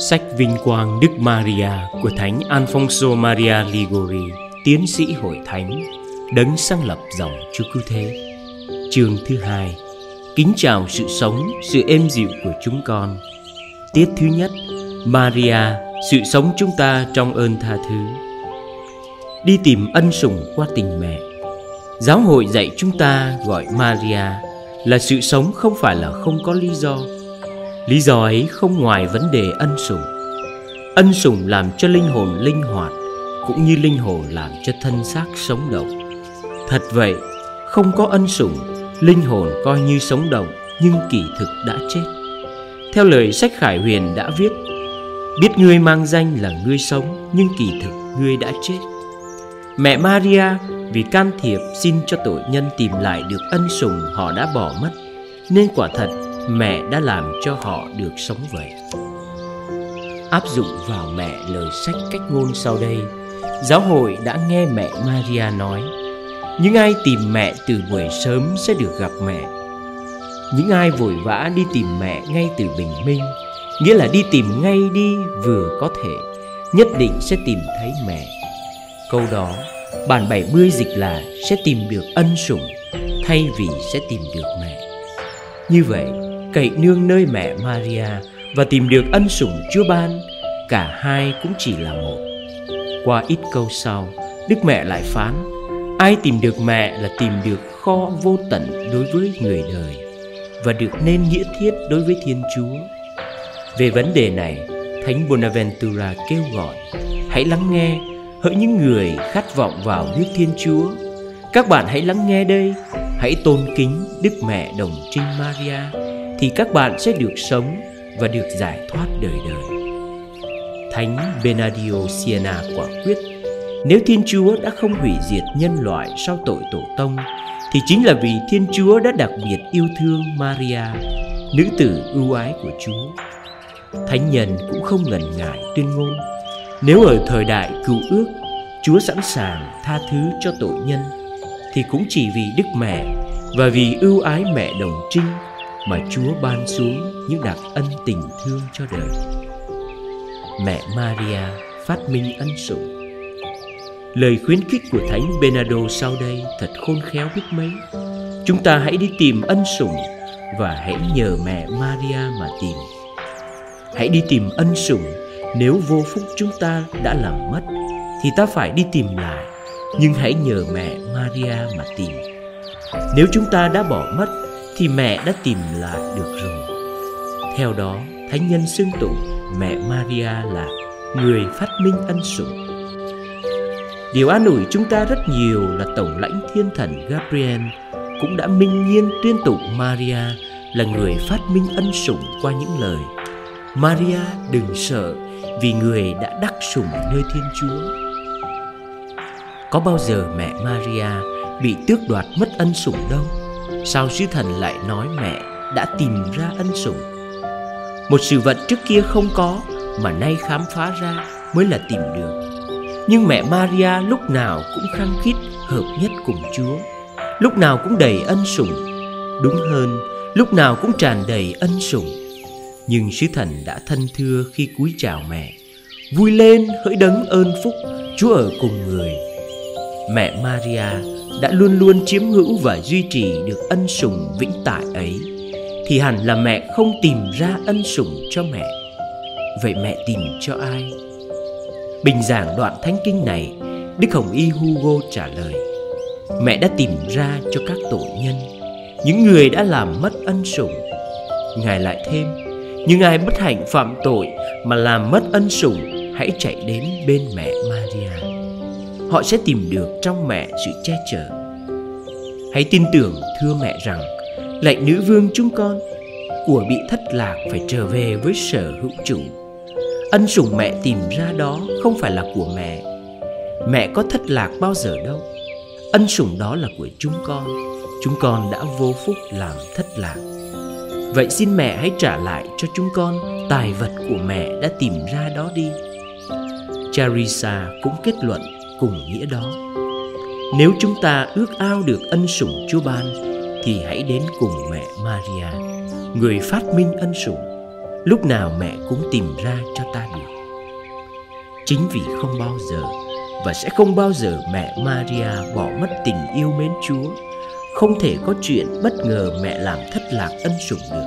Sách Vinh Quang Đức Maria của Thánh Alfonso Maria Ligori, tiến sĩ hội thánh, đấng sáng lập dòng Chúa Cứu Thế. Chương thứ hai Kính chào sự sống, sự êm dịu của chúng con. Tiết thứ nhất Maria, sự sống chúng ta trong ơn tha thứ. Đi tìm ân sủng qua tình mẹ. Giáo hội dạy chúng ta gọi Maria là sự sống không phải là không có lý do Lý do ấy không ngoài vấn đề ân sủng. Ân sủng làm cho linh hồn linh hoạt Cũng như linh hồn làm cho thân xác sống động. Thật vậy, không có ân sủng Linh hồn coi như sống động Nhưng kỳ thực đã chết. Theo lời sách Khải Huyền đã viết Biết ngươi mang danh là ngươi sống Nhưng kỳ thực ngươi đã chết. Mẹ Maria vì can thiệp xin cho tội nhân tìm lại được ân sủng họ đã bỏ mất Nên quả thật mẹ đã làm cho họ được sống vậy. Áp dụng vào mẹ lời sách cách ngôn sau đây. Giáo hội đã nghe mẹ maria nói, những ai tìm mẹ từ buổi sớm sẽ được gặp mẹ. Những ai vội vã đi tìm mẹ ngay từ bình minh, nghĩa là đi tìm ngay đi vừa có thể, nhất định sẽ tìm thấy mẹ. Câu đó, bản 70 dịch là sẽ tìm được ân sủng thay vì sẽ tìm được mẹ. Như vậy cậy nương nơi mẹ Maria và tìm được ân sủng Chúa ban, cả hai cũng chỉ là một. Qua ít câu sau, Đức Mẹ lại phán, ai tìm được mẹ là tìm được kho vô tận đối với người đời và được nên nghĩa thiết đối với Thiên Chúa. Về vấn đề này, Thánh Bonaventura kêu gọi, hãy lắng nghe, hỡi những người khát vọng vào nước Thiên Chúa. Các bạn hãy lắng nghe đây, hãy tôn kính Đức Mẹ Đồng Trinh Maria thì các bạn sẽ được sống và được giải thoát đời đời. Thánh Benadio Siena quả quyết nếu Thiên Chúa đã không hủy diệt nhân loại sau tội tổ tông thì chính là vì Thiên Chúa đã đặc biệt yêu thương Maria, nữ tử ưu ái của Chúa. Thánh nhân cũng không ngần ngại tuyên ngôn nếu ở thời đại cựu ước Chúa sẵn sàng tha thứ cho tội nhân thì cũng chỉ vì Đức Mẹ và vì ưu ái mẹ đồng trinh mà Chúa ban xuống những đặc ân tình thương cho đời. Mẹ Maria phát minh ân sủng. Lời khuyến khích của Thánh Bernardo sau đây thật khôn khéo biết mấy. Chúng ta hãy đi tìm ân sủng và hãy nhờ mẹ Maria mà tìm. Hãy đi tìm ân sủng nếu vô phúc chúng ta đã làm mất, thì ta phải đi tìm lại nhưng hãy nhờ mẹ Maria mà tìm. Nếu chúng ta đã bỏ mất thì mẹ đã tìm lại được rồi. Theo đó, thánh nhân xưng tụng mẹ Maria là người phát minh ân sủng. Điều an ủi chúng ta rất nhiều là tổng lãnh thiên thần Gabriel cũng đã minh nhiên tuyên tụng Maria là người phát minh ân sủng qua những lời Maria đừng sợ vì người đã đắc sủng nơi Thiên Chúa. Có bao giờ mẹ Maria bị tước đoạt mất ân sủng đâu? Sao sứ thần lại nói mẹ đã tìm ra ân sủng? Một sự vật trước kia không có Mà nay khám phá ra mới là tìm được. Nhưng mẹ Maria lúc nào cũng khăng khít hợp nhất cùng Chúa. Lúc nào cũng đầy ân sủng. Đúng hơn, lúc nào cũng tràn đầy ân sủng. Nhưng sứ thần đã thân thưa khi cúi chào mẹ, Vui lên, hỡi đấng ơn phúc Chúa ở cùng người. Mẹ Maria đã luôn luôn chiếm hữu và duy trì được ân sủng vĩnh tại ấy, thì hẳn là mẹ không tìm ra ân sủng cho mẹ. Vậy mẹ tìm cho ai? Bình giảng đoạn thánh kinh này, đức hồng y hugo trả lời, mẹ đã tìm ra cho các tội nhân, những người đã làm mất ân sủng. Ngài lại thêm nhưng ai bất hạnh phạm tội mà làm mất ân sủng, hãy chạy đến bên mẹ maria họ sẽ tìm được trong mẹ sự che chở. Hãy tin tưởng, thưa mẹ rằng, lạy nữ vương chúng con, của bị thất lạc phải trở về với sở hữu chủ. Ân sủng mẹ tìm ra đó không phải là của mẹ. Mẹ có thất lạc bao giờ đâu. Ân sủng đó là của chúng con. Chúng con đã vô phúc làm thất lạc. Vậy xin mẹ hãy trả lại cho chúng con tài vật của mẹ đã tìm ra đó đi. Charissa cũng kết luận cùng nghĩa đó. Nếu chúng ta ước ao được ân sủng Chúa ban thì hãy đến cùng mẹ Maria, người phát minh ân sủng. lúc nào mẹ cũng tìm ra cho ta được. Chính vì không bao giờ và sẽ không bao giờ mẹ Maria bỏ mất tình yêu mến Chúa không thể có chuyện bất ngờ mẹ làm thất lạc ân sủng được.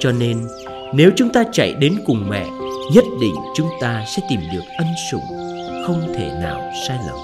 Cho nên nếu chúng ta chạy đến cùng mẹ nhất định chúng ta sẽ tìm được ân sủng không thể nào sai lầm.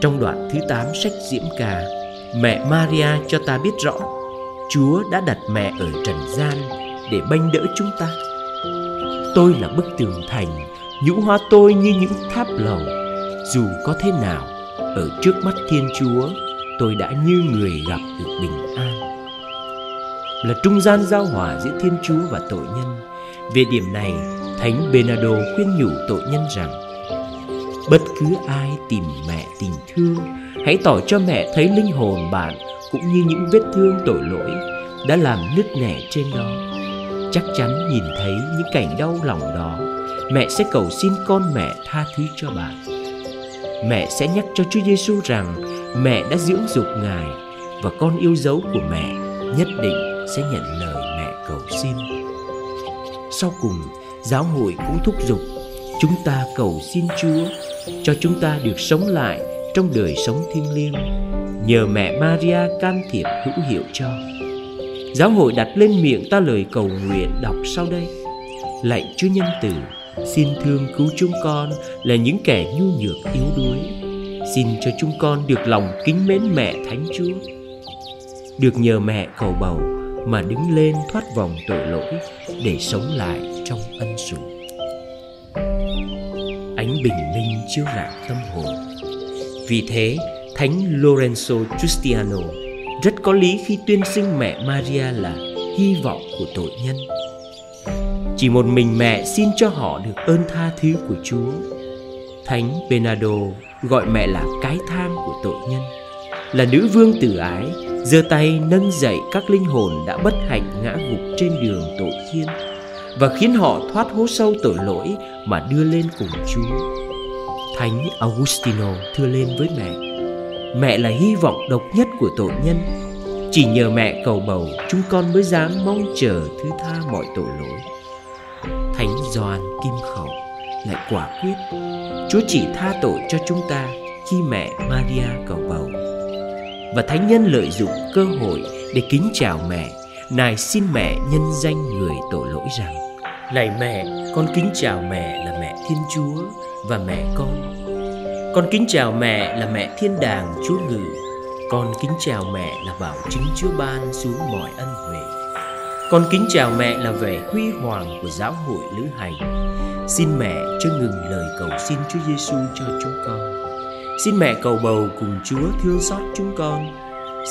Trong đoạn thứ 8 sách Diễm Ca, mẹ Maria cho ta biết rõ, Chúa đã đặt mẹ ở trần gian để bênh đỡ chúng ta. Tôi là bức tường thành, nhũ hoa tôi như những tháp lầu. Dù có thế nào, ở trước mắt thiên chúa, tôi đã như người gặp được bình an. Là trung gian giao hòa giữa thiên chúa và tội nhân, về điểm này thánh benado khuyên nhủ tội nhân rằng bất cứ ai tìm mẹ tình thương hãy tỏ cho mẹ thấy linh hồn bạn cũng như những vết thương tội lỗi đã làm nứt nẻ trên đó chắc chắn nhìn thấy những cảnh đau lòng đó mẹ sẽ cầu xin con mẹ tha thứ cho bạn. Mẹ sẽ nhắc cho Chúa Giêsu rằng mẹ đã dưỡng dục Ngài và con yêu dấu của mẹ nhất định sẽ nhận lời mẹ cầu xin. Sau cùng, giáo hội cũng thúc giục chúng ta cầu xin Chúa cho chúng ta được sống lại trong đời sống thiêng liêng nhờ mẹ Maria can thiệp hữu hiệu cho. Giáo hội đặt lên miệng ta lời cầu nguyện đọc sau đây. Lạy Chúa nhân từ, Xin thương cứu chúng con là những kẻ nhu nhược yếu đuối Xin cho chúng con được lòng kính mến mẹ Thánh Chúa Được nhờ mẹ cầu bầu mà đứng lên thoát vòng tội lỗi Để sống lại trong ân sủng. Ánh bình minh chiếu rạng tâm hồn. Vì thế Thánh Lorenzo Giustiano rất có lý khi tuyên xưng mẹ Maria là hy vọng của tội nhân. Chỉ một mình mẹ xin cho họ được ơn tha thứ của Chúa. Thánh Bernardo gọi mẹ là cái thang của tội nhân, là nữ vương tử ái, giơ tay nâng dậy các linh hồn đã bất hạnh ngã gục trên đường tội thiên và khiến họ thoát hố sâu tội lỗi mà đưa lên cùng Chúa. Thánh Augustino thưa lên với mẹ, mẹ là hy vọng độc nhất của tội nhân. Chỉ nhờ mẹ cầu bầu chúng con mới dám mong chờ thứ tha mọi tội lỗi. Thánh Gioan Kim Khẩu lại quả quyết Chúa chỉ tha tội cho chúng ta khi mẹ Maria cầu bầu. Và thánh nhân lợi dụng cơ hội để kính chào mẹ, nài xin mẹ nhân danh người tội lỗi rằng: Lạy mẹ, con kính chào mẹ là mẹ Thiên Chúa và mẹ con. Con kính chào mẹ là mẹ Thiên Đàng Chúa Ngự. Con kính chào mẹ là bảo chính Chúa ban xuống mọi ân huệ. Con kính chào mẹ là vẻ huy hoàng của giáo hội lữ hành. Xin mẹ cho ngừng lời cầu xin Chúa Giêsu cho chúng con. Xin mẹ cầu bầu cùng Chúa thương xót chúng con.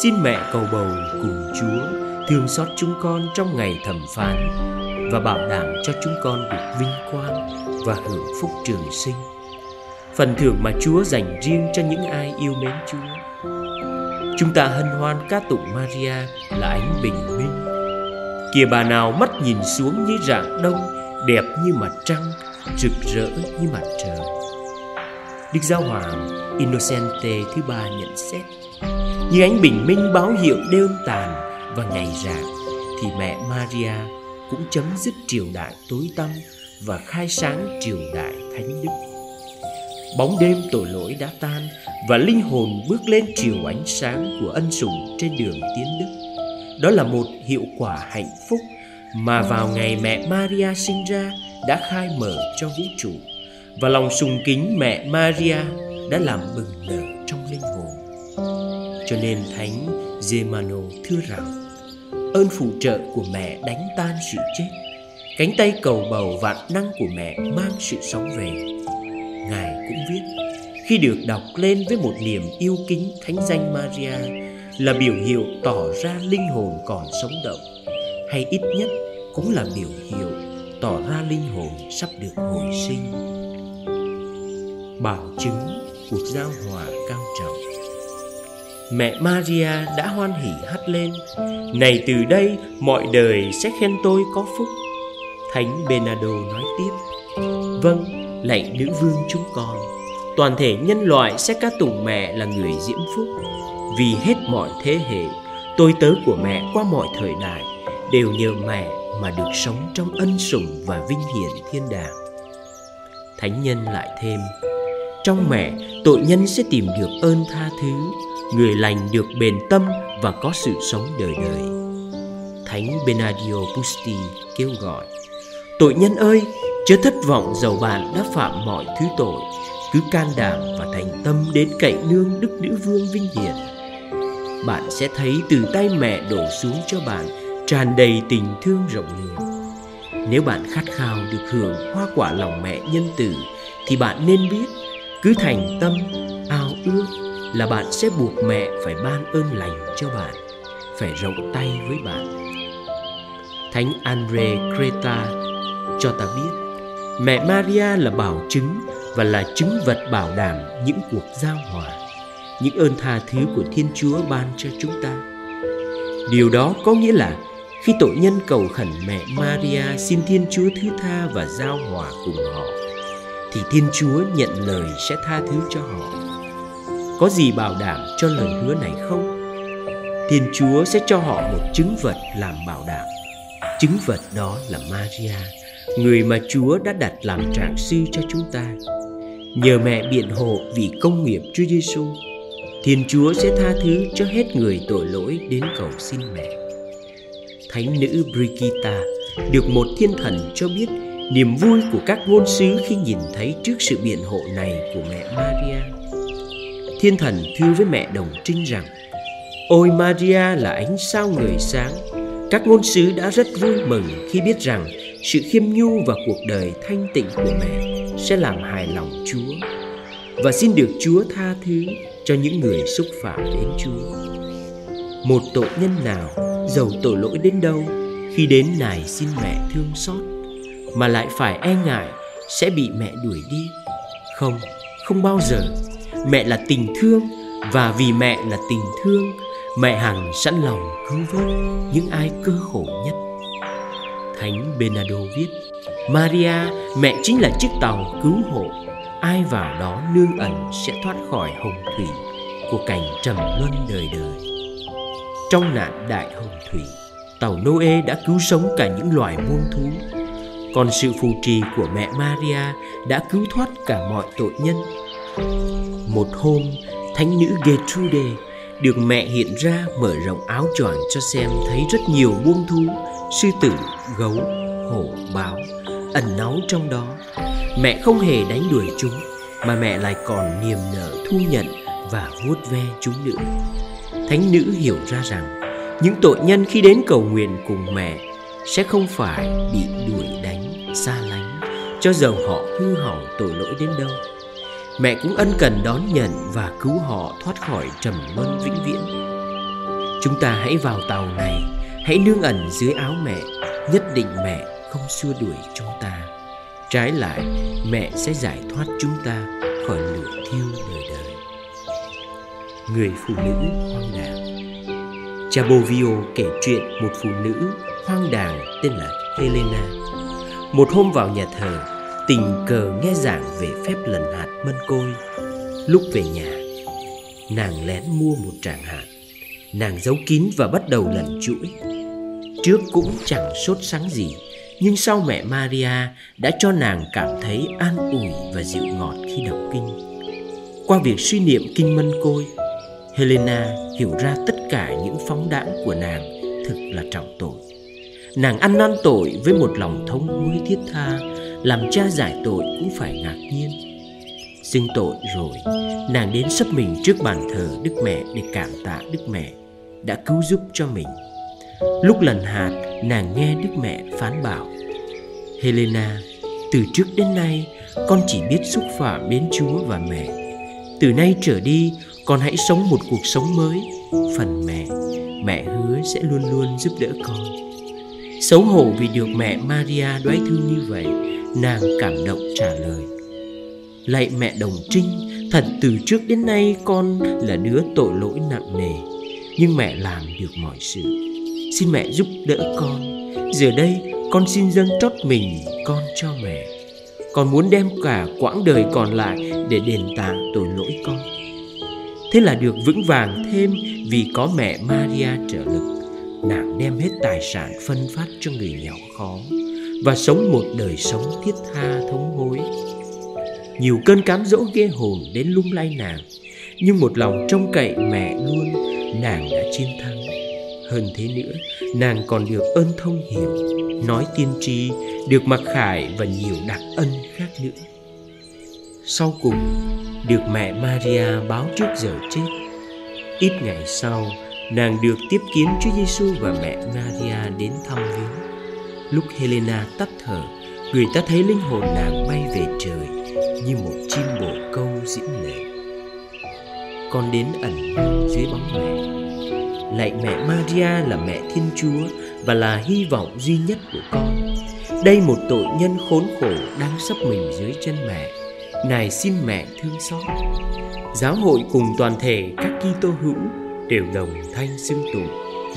Xin mẹ cầu bầu cùng Chúa thương xót chúng con trong ngày thẩm phán và bảo đảm cho chúng con được vinh quang và hưởng phúc trường sinh. Phần thưởng mà Chúa dành riêng cho những ai yêu mến Chúa. Chúng ta hân hoan ca tụng Maria là ánh bình minh Kìa bà nào mắt nhìn xuống như rạng đông, Đẹp như mặt trăng, Rực rỡ như mặt trời Đức Giáo Hoàng Innocente thứ ba nhận xét, Như ánh bình minh báo hiệu đêm tàn và ngày rạng, Thì mẹ Maria cũng chấm dứt triều đại tối tăm Và khai sáng triều đại thánh đức Bóng đêm tội lỗi đã tan Và linh hồn bước lên chiều ánh sáng của ân sủng trên đường tiến đức đó là một hiệu quả hạnh phúc mà vào ngày mẹ Maria sinh ra đã khai mở cho vũ trụ, và lòng sùng kính mẹ Maria đã làm bừng nở trong linh hồn. Cho nên Thánh Gemano thưa rằng ơn phụ trợ của mẹ đánh tan sự chết, cánh tay cầu bầu vạn năng của mẹ mang sự sống về. Ngài cũng viết khi được đọc lên với một niềm yêu kính thánh danh Maria là biểu hiệu tỏ ra linh hồn còn sống động hay ít nhất cũng là biểu hiệu tỏ ra linh hồn sắp được hồi sinh. Bảo chứng cuộc giao hòa cao trọng mẹ maria đã hoan hỉ hắt lên này từ đây mọi đời sẽ khen tôi có phúc thánh Bernardo nói tiếp vâng lạy nữ vương chúng con toàn thể nhân loại sẽ ca tụng mẹ là người diễm phúc vì hết mọi thế hệ tôi tớ của mẹ qua mọi thời đại đều nhờ mẹ mà được sống trong ân sủng và vinh hiển thiên đàng. Thánh nhân lại thêm, trong mẹ tội nhân sẽ tìm được ơn tha thứ, người lành được bền tâm và có sự sống đời đời. Thánh Benadio Busti kêu gọi, tội nhân ơi, chớ thất vọng dầu bạn đã phạm mọi thứ tội, cứ can đảm và thành tâm đến cậy nương Đức Nữ Vương Vinh Hiển. Bạn sẽ thấy từ tay mẹ đổ xuống cho bạn tràn đầy tình thương rộng lượng. Nếu bạn khát khao được hưởng hoa quả lòng mẹ nhân từ thì bạn nên biết cứ thành tâm ao ước là bạn sẽ buộc mẹ phải ban ơn lành cho bạn, phải rộng tay với bạn thánh andre creta cho ta biết, mẹ maria là bảo chứng và là chứng vật bảo đảm những cuộc giao hòa, những ơn tha thứ của thiên chúa ban cho chúng ta điều đó có nghĩa là khi tội nhân cầu khẩn mẹ maria xin thiên chúa thứ tha và giao hòa cùng họ, thì Thiên Chúa nhận lời sẽ tha thứ cho họ. Có gì bảo đảm cho lời hứa này không? Thiên Chúa sẽ cho họ một chứng vật làm bảo đảm. Chứng vật đó là Maria, người mà Chúa đã đặt làm trạng sư cho chúng ta. Nhờ mẹ biện hộ vì công nghiệp Chúa Giêsu, Thiên Chúa sẽ tha thứ cho hết người tội lỗi đến cầu xin mẹ. Thánh nữ Brigitta được một thiên thần cho biết niềm vui của các ngôn sứ khi nhìn thấy trước sự biện hộ này của mẹ Maria. Thiên thần thưa với mẹ đồng trinh rằng, Ôi Maria là ánh sao người sáng. Các ngôn sứ đã rất vui mừng khi biết rằng Sự khiêm nhu và cuộc đời thanh tịnh của mẹ Sẽ làm hài lòng Chúa. Và xin được Chúa tha thứ cho những người xúc phạm đến Chúa. Một tội nhân nào giàu tội lỗi đến đâu, Khi đến nài xin mẹ thương xót, mà lại phải e ngại sẽ bị mẹ đuổi đi? Không không bao giờ mẹ là tình thương, và vì mẹ là tình thương, mẹ hằng sẵn lòng cứu vớt những ai cơ khổ nhất. Thánh benado viết, maria, mẹ chính là chiếc tàu cứu hộ. Ai vào đó nương ẩn sẽ thoát khỏi hồng thủy của cảnh trầm luân đời đời. Trong nạn đại hồng thủy, tàu noe đã cứu sống cả những loài muôn thú. Còn sự phù trì của mẹ Maria đã cứu thoát cả mọi tội nhân. Một hôm, thánh nữ Gertrude được mẹ hiện ra mở rộng áo choàng cho xem thấy rất nhiều buông thú, sư tử, gấu, hổ, báo ẩn náu trong đó. Mẹ không hề đánh đuổi chúng, mà mẹ lại còn niềm nở thu nhận và vuốt ve chúng nữa. Thánh nữ hiểu ra rằng những tội nhân khi đến cầu nguyện cùng mẹ sẽ không phải bị đuổi đánh xa lánh cho dầu họ hư hỏng tội lỗi đến đâu mẹ cũng ân cần đón nhận và cứu họ thoát khỏi trầm luân vĩnh viễn. Chúng ta hãy vào tàu này hãy nương ẩn dưới áo mẹ nhất định mẹ không xua đuổi chúng ta. Trái lại mẹ sẽ giải thoát chúng ta khỏi lửa thiêu đời đời. Người phụ nữ hoang đàng. Cha bovio kể chuyện một phụ nữ hoang đàng tên là Helena. Một hôm vào nhà thờ, tình cờ nghe giảng về phép lần hạt mân côi. Lúc về nhà, nàng lén mua một tràng hạt. Nàng giấu kín và bắt đầu lần chuỗi. Trước cũng chẳng sốt sáng gì, nhưng sau mẹ Maria đã cho nàng cảm thấy an ủi và dịu ngọt khi đọc kinh. Qua việc suy niệm kinh mân côi, Helena hiểu ra tất cả những phóng đãng của nàng thực là trọng tội nàng ăn năn tội với một lòng thống hối thiết tha làm cha giải tội cũng phải ngạc nhiên. Xưng tội rồi, nàng đến sấp mình trước bàn thờ đức mẹ để cảm tạ đức mẹ đã cứu giúp cho mình. Lúc lần hạt, nàng nghe đức mẹ phán bảo, helena, từ trước đến nay, con chỉ biết xúc phạm đến chúa và mẹ. Từ nay trở đi, con hãy sống một cuộc sống mới. Phần mẹ mẹ hứa sẽ luôn luôn giúp đỡ con. Xấu hổ vì được mẹ Maria đoái thương như vậy, Nàng cảm động trả lời. Lạy mẹ đồng trinh, Thật từ trước đến nay con là đứa tội lỗi nặng nề, Nhưng mẹ làm được mọi sự. Xin mẹ giúp đỡ con, Giờ đây con xin dâng trót mình con cho mẹ. Con muốn đem cả quãng đời còn lại Để đền tạ tội lỗi con. Thế là được vững vàng thêm Vì có mẹ Maria trợ lực nàng đem hết tài sản phân phát cho người nghèo khó và sống một đời sống thiết tha thống hối. Nhiều cơn cám dỗ ghê hồn đến lung lay nàng, nhưng một lòng trông cậy mẹ luôn, nàng đã chiến thắng. Hơn thế nữa, nàng còn được ơn thông hiểu nói tiên tri, được mặc khải và nhiều đặc ân khác nữa. Sau cùng, được mẹ maria báo trước giờ chết, ít ngày sau nàng được tiếp kiến chúa giêsu và mẹ maria đến thăm viếng. Lúc helena tắt thở, người ta thấy linh hồn nàng bay về trời như một chim bồ câu diễn lệ con đến ẩn dưới bóng mẹ. Lạy mẹ maria là mẹ thiên chúa và là hy vọng duy nhất của con. Đây một tội nhân khốn khổ đang sắp mình dưới chân mẹ. Này xin mẹ thương xót. Giáo hội cùng toàn thể các kitô hữu đều đồng thanh xưng tụng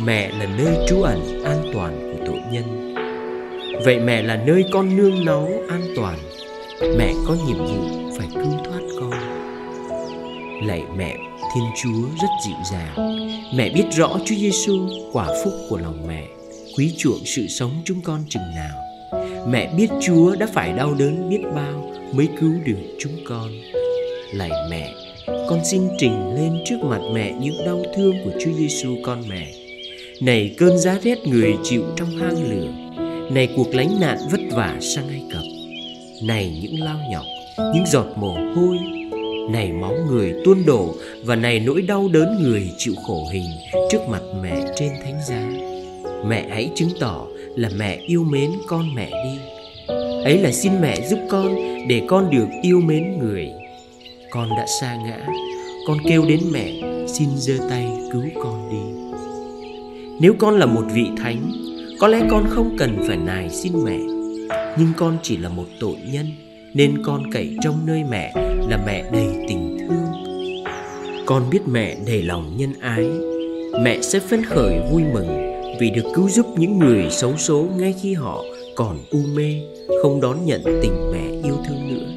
mẹ là nơi trú ẩn an toàn của tội nhân. Vậy mẹ là nơi con nương náu an toàn, mẹ có nhiệm vụ phải cứu thoát con. Lạy mẹ, thiên chúa rất dịu dàng, mẹ biết rõ chúa giêsu quả phúc của lòng mẹ, quý chuộng sự sống chúng con chừng nào. Mẹ biết chúa đã phải đau đớn biết bao mới cứu được chúng con. Lạy mẹ con xin trình lên trước mặt mẹ những đau thương của chúa giêsu con mẹ. Này cơn giá rét người chịu trong hang lửa. Này cuộc lánh nạn vất vả sang ai cập. Này những lao nhọc, những giọt mồ hôi. Này máu người tuôn đổ và này nỗi đau đớn người chịu khổ hình trước mặt mẹ trên thánh giá. Mẹ hãy chứng tỏ là mẹ yêu mến con mẹ đi. Ấy là xin mẹ giúp con để con được yêu mến người con đã xa ngã. Con kêu đến mẹ, xin giơ tay cứu con đi. Nếu con là một vị thánh, có lẽ con không cần phải nài xin mẹ. Nhưng con chỉ là một tội nhân, nên con cậy trong nơi mẹ là mẹ đầy tình thương. Con biết mẹ đầy lòng nhân ái. Mẹ sẽ phấn khởi vui mừng vì được cứu giúp những người xấu số ngay khi họ còn u mê, không đón nhận tình mẹ yêu thương nữa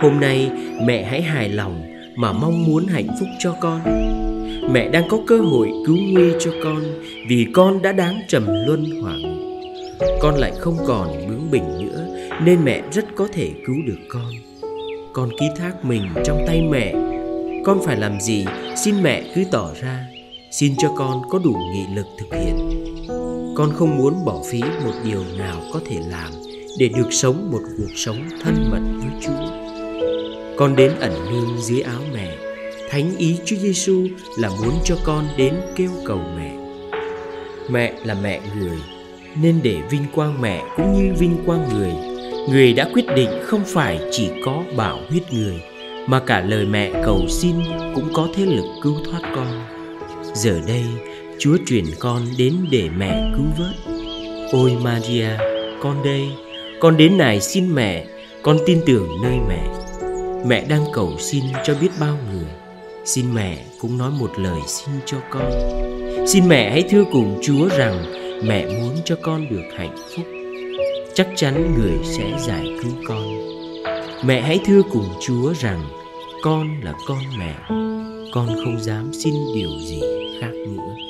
hôm nay mẹ hãy hài lòng mà mong muốn hạnh phúc cho con. Mẹ đang có cơ hội cứu nguy cho con vì con đã đáng trầm luân hoảng. Con lại không còn bướng bỉnh nữa nên mẹ rất có thể cứu được con. Con ký thác mình trong tay mẹ. Con phải làm gì? Xin mẹ cứ tỏ ra. Xin cho con có đủ nghị lực thực hiện. Con không muốn bỏ phí một điều nào có thể làm để được sống một cuộc sống thân mật với chúa con đến ẩn nương dưới áo mẹ. Thánh ý chúa giêsu là muốn cho con đến kêu cầu mẹ. Mẹ là mẹ người, nên để vinh quang mẹ cũng như vinh quang người. Người đã quyết định không phải chỉ có bảo huyết người, mà cả lời mẹ cầu xin cũng có thế lực cứu thoát con. Giờ đây, chúa truyền con đến để mẹ cứu vớt. Ôi maria, con đây, con đến này xin mẹ, con tin tưởng nơi mẹ mẹ đang cầu xin cho biết bao người. Xin mẹ cũng nói một lời xin cho con. Xin mẹ hãy thưa cùng chúa rằng mẹ muốn cho con được hạnh phúc. Chắc chắn người sẽ giải cứu con. Mẹ hãy thưa cùng chúa rằng con là con mẹ. Con không dám xin điều gì khác nữa.